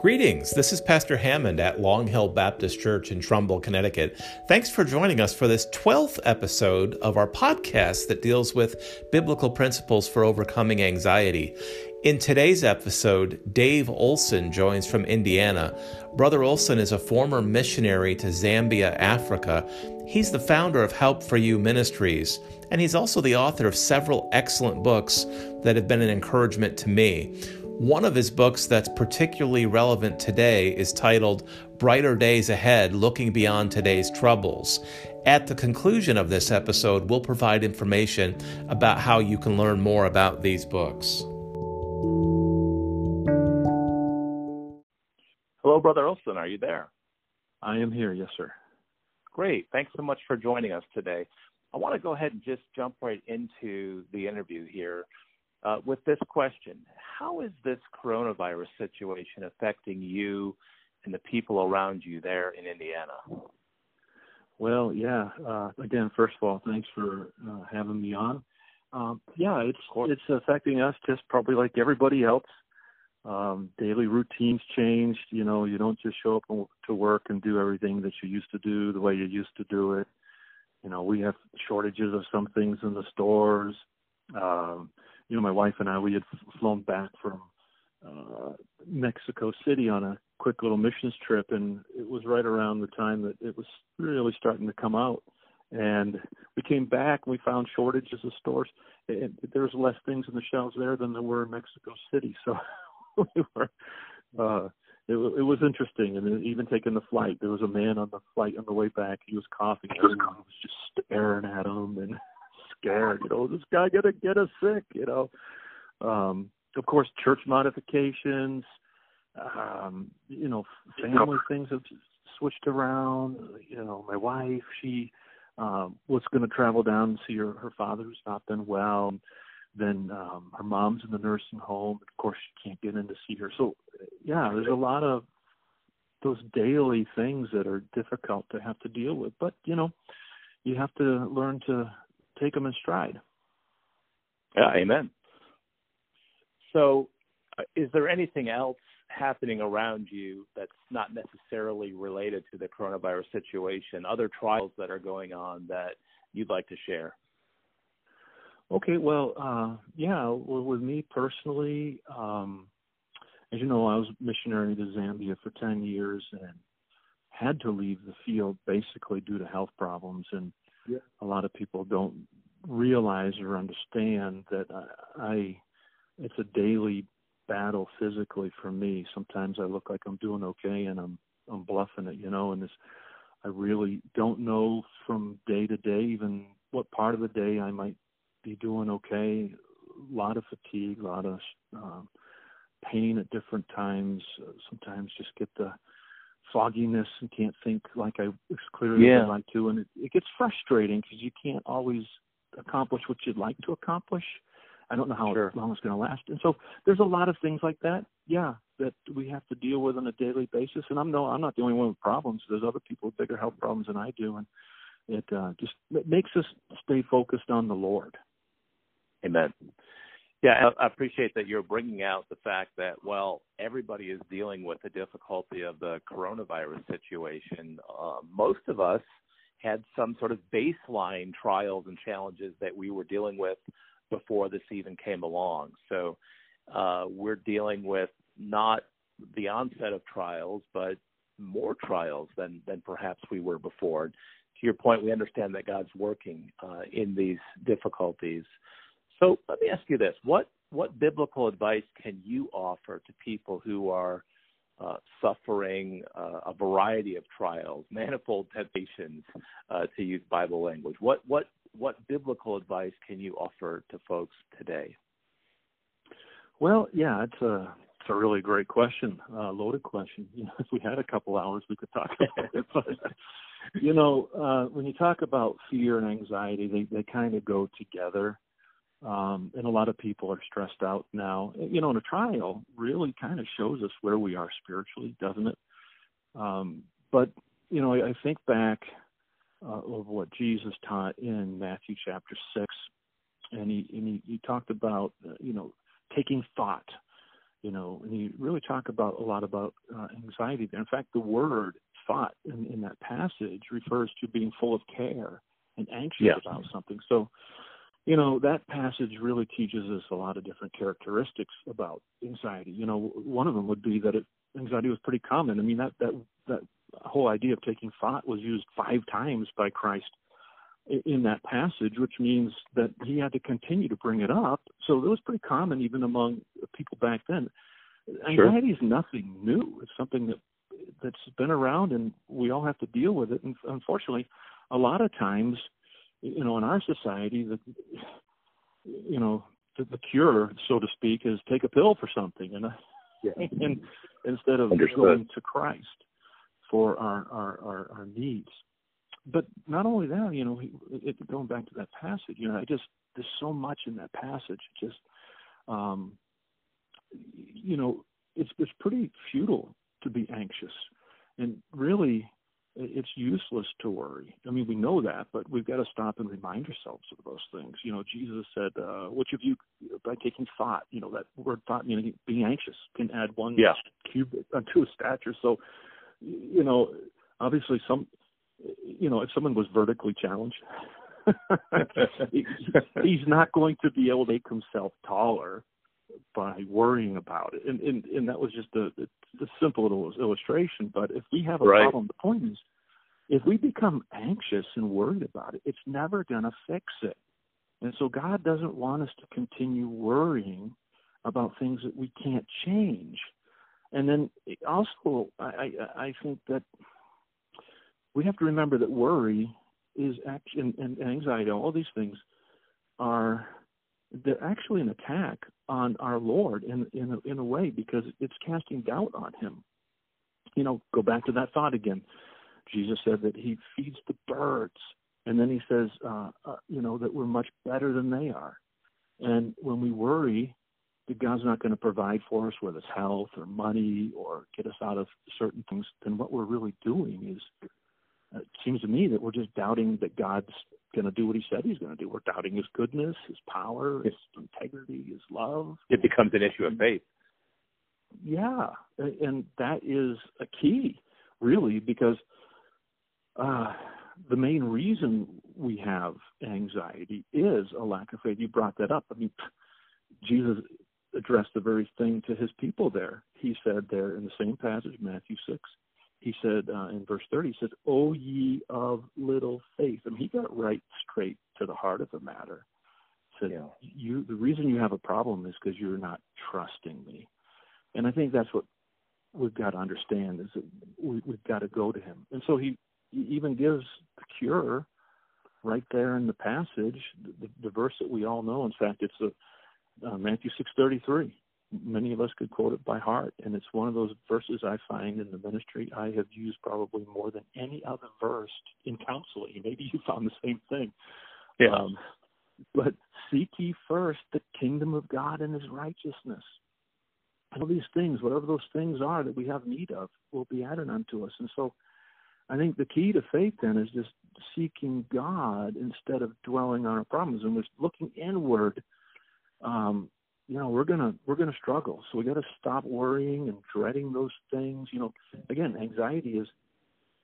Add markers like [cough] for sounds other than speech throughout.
Greetings. This is Pastor Hammond at Long Hill Baptist Church in Trumbull, Connecticut. Thanks for joining us for this 12th episode of our podcast that deals with biblical principles for overcoming anxiety. In today's episode, Dave Olson joins from Indiana. Brother Olson is a former missionary to Zambia, Africa. He's the founder of Help for You Ministries, and he's also the author of several excellent books that have been an encouragement to me. One of his books that's particularly relevant today is titled Brighter Days Ahead Looking Beyond Today's Troubles. At the conclusion of this episode, we'll provide information about how you can learn more about these books. Hello, Brother Olson. Are you there? I am here, yes, sir. Great. Thanks so much for joining us today. I want to go ahead and just jump right into the interview here uh, with this question How is this coronavirus situation affecting you and the people around you there in Indiana? Well, yeah. Uh, again, first of all, thanks for uh, having me on. Um, yeah, it's it's affecting us just probably like everybody else. Um, daily routines changed. You know, you don't just show up to work and do everything that you used to do the way you used to do it. You know, we have shortages of some things in the stores. Um, you know, my wife and I, we had flown back from uh, Mexico City on a quick little missions trip, and it was right around the time that it was really starting to come out. And we came back, and we found shortages of stores. And there was less things in the shelves there than there were in Mexico City. So [laughs] we were. Uh, it, it was interesting, and even taking the flight, there was a man on the flight on the way back. He was coughing. Everyone was just staring at him, and scared. You know, this guy gonna get us sick. You know, um, of course, church modifications. Um, you know, family things have switched around. You know, my wife, she um, was going to travel down and see her her father who's not been well. Then um, her mom's in the nursing home. Of course, she can't get in to see her. So, yeah, there's a lot of those daily things that are difficult to have to deal with. But you know, you have to learn to take them in stride. Yeah, amen. So, uh, is there anything else happening around you that's not necessarily related to the coronavirus situation? Other trials that are going on that you'd like to share? Okay, well, uh, yeah, well, with me personally, um, as you know, I was missionary to Zambia for 10 years and had to leave the field basically due to health problems. And yeah. a lot of people don't realize or understand that I, I it's a daily battle physically for me. Sometimes I look like I'm doing okay and I'm I'm bluffing it, you know, and this I really don't know from day to day even what part of the day I might be doing okay. A lot of fatigue, a lot of um, pain at different times. Sometimes just get the fogginess and can't think like I as clearly yeah. as I like to, and it, it gets frustrating because you can't always accomplish what you'd like to accomplish. I don't know how sure. long it's going to last, and so there's a lot of things like that. Yeah, that we have to deal with on a daily basis. And I'm no, I'm not the only one with problems. There's other people with bigger health problems than I do, and it uh, just it makes us stay focused on the Lord. Amen. Yeah, I appreciate that you're bringing out the fact that, while everybody is dealing with the difficulty of the coronavirus situation. Uh, most of us had some sort of baseline trials and challenges that we were dealing with before this even came along. So uh, we're dealing with not the onset of trials, but more trials than than perhaps we were before. To your point, we understand that God's working uh, in these difficulties. So let me ask you this: what what biblical advice can you offer to people who are uh, suffering uh, a variety of trials, [laughs] manifold temptations, uh, to use Bible language. What what what biblical advice can you offer to folks today? Well, yeah, it's a it's a really great question, uh, loaded question. You know, [laughs] if we had a couple hours, we could talk about it. [laughs] But you know, uh, when you talk about fear and anxiety, they they kind of go together um, and a lot of people are stressed out now. You know, and a trial really kind of shows us where we are spiritually, doesn't it? Um, but you know, I, I think back uh, of what Jesus taught in Matthew chapter six, and he and he, he talked about uh, you know taking thought. you know, and he really talked about a lot about uh, anxiety there. In fact, the word thought in, in that passage refers to being full of care and anxious yes. about something. So, you know, that passage really teaches us a lot of different characteristics about anxiety. You know, one of them would be that it, anxiety was pretty common. I mean, that that that whole idea of taking thought was used five times by Christ in that passage, which means that he had to continue to bring it up. So it was pretty common even among people back then. Sure. Anxiety is nothing new. It's something that that's been around, and we all have to deal with it. And unfortunately, a lot of times, you know, in our society, the you know the, the cure, so to speak, is take a pill for something, and yeah. [laughs] and instead of Understood. going to Christ for our, our our our needs but not only that, you know, it, going back to that passage, you know, I just there's so much in that passage. Just, um, you know, it's it's pretty futile to be anxious, and really, it's useless to worry. I mean, we know that, but we've got to stop and remind ourselves of those things. You know, Jesus said, uh, "Which of you, by taking thought, you know, that word thought, meaning being anxious, can add one yeah. cubit unto a stature." So, you know, obviously, some you know, if someone was vertically challenged, [laughs] he's not going to be able to make himself taller by worrying about it. And and, and that was just a, a simple illustration. But if we have a right. problem, the point is, if we become anxious and worried about it, it's never going to fix it. And so God doesn't want us to continue worrying about things that we can't change. And then also, I, I, I think that we have to remember that worry is action and anxiety, all these things are they're actually an attack on our Lord in in a, in a way because it's casting doubt on Him. You know, go back to that thought again. Jesus said that He feeds the birds, and then He says, uh, uh, you know, that we're much better than they are. And when we worry that God's not going to provide for us, whether it's health or money or get us out of certain things, then what we're really doing is it seems to me that we're just doubting that God's going to do what He said He's going to do. We're doubting His goodness, His power, His integrity, His love. It becomes an issue of faith. Yeah, and that is a key, really, because uh, the main reason we have anxiety is a lack of faith. You brought that up. I mean, Jesus addressed the very thing to his people there. He said there in the same passage, Matthew 6, he said uh, in verse 30, he says, O ye of little faith. I mean, he got right straight to the heart of the matter. He said, yeah. you, the reason you have a problem is because you're not trusting me. And I think that's what we've got to understand is that we, we've got to go to him. And so he, he even gives the cure right there in the passage, the, the verse that we all know. In fact, it's a, uh, Matthew 6.33 many of us could quote it by heart, and it's one of those verses I find in the ministry I have used probably more than any other verse in counseling. Maybe you found the same thing. Yeah. Um, but seek ye first the kingdom of God and His righteousness. All these things, whatever those things are that we have need of, will be added unto us. And so, I think the key to faith then is just seeking God instead of dwelling on our problems and just looking inward. Um, you know we're gonna we're gonna struggle so we got to stop worrying and dreading those things you know again anxiety is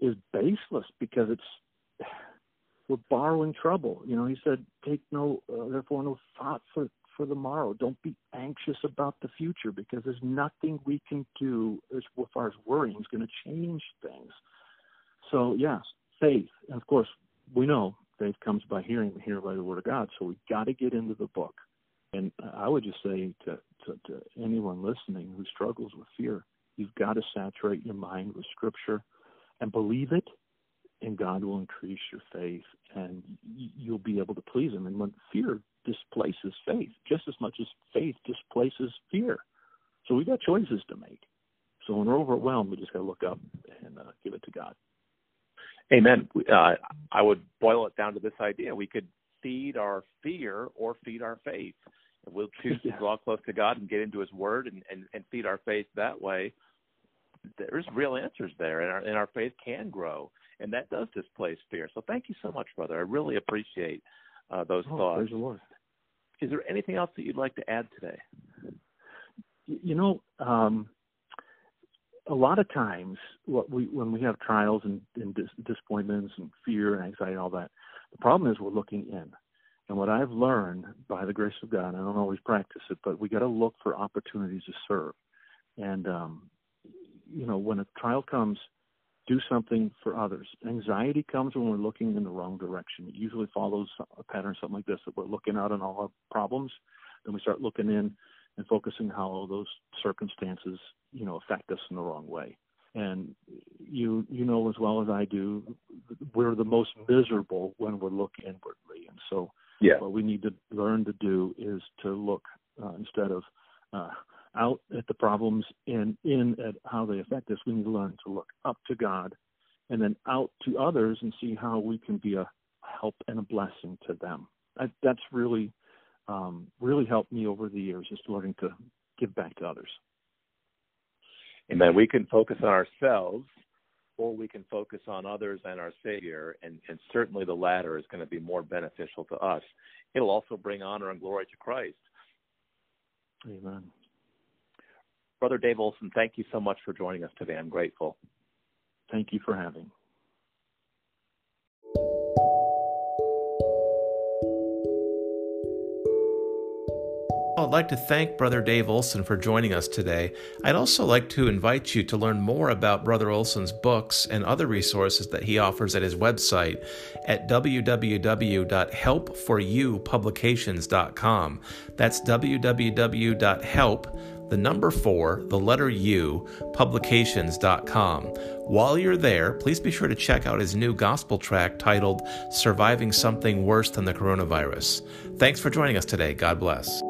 is baseless because it's we're borrowing trouble. You know he said take no uh, therefore no thought for for the morrow. Don't be anxious about the future because there's nothing we can do as far as worrying is going to change things. So yes faith. And of course we know faith comes by hearing and hear by the word of god. So we got to get into the book. And I would just say to, to, to anyone listening who struggles with fear, you've got to saturate your mind with Scripture and believe it, and God will increase your faith, and you'll be able to please Him. And when fear displaces faith, just as much as faith displaces fear, so we've got choices to make. So when we're overwhelmed, we just got to look up and uh, give it to God. Amen. Uh, I would boil it down to this idea: we could feed our fear or feed our faith. And we'll choose to [laughs] draw close to God and get into His Word and, and, and feed our faith that way. There's real answers there, and our, and our faith can grow, and that does displace fear. So thank you so much, brother. I really appreciate uh, those oh, thoughts. Lord. Is there anything else that you'd like to add today? you know, um, a lot of times, what we when we have trials and, and dis- disappointments and fear and anxiety and all that, the problem is we're looking in. And what I've learned by the grace of God, I don't always practice it, but we got to look for opportunities to serve. And um, you know, when a trial comes, do something for others. Anxiety comes when we're looking in the wrong direction. It usually follows a pattern something like this that we're looking out on all our problems, then we start looking in and focusing how those circumstances, you know, affect us in the wrong way. And you you know as well as I do, we're the most miserable when we're looking inwardly. And so yeah. what we need to learn to do is to look uh, instead of uh, out at the problems and in at how they affect us. We need to learn to look up to God and then out to others and see how we can be a help and a blessing to them. I, that's really um, really helped me over the years just learning to give back to others. Amen. We can focus on ourselves or we can focus on others and our Savior, and, and certainly the latter is going to be more beneficial to us. It'll also bring honor and glory to Christ. Amen. Brother Dave Olson, thank you so much for joining us today. I'm grateful. Thank you for having. I'd like to thank Brother Dave Olson for joining us today. I'd also like to invite you to learn more about Brother Olson's books and other resources that he offers at his website at www.helpforUpublications.com. That's www.help the number 4, the letter U, publications.com. While you're there, please be sure to check out his new gospel track titled Surviving Something Worse Than the Coronavirus. Thanks for joining us today. God bless.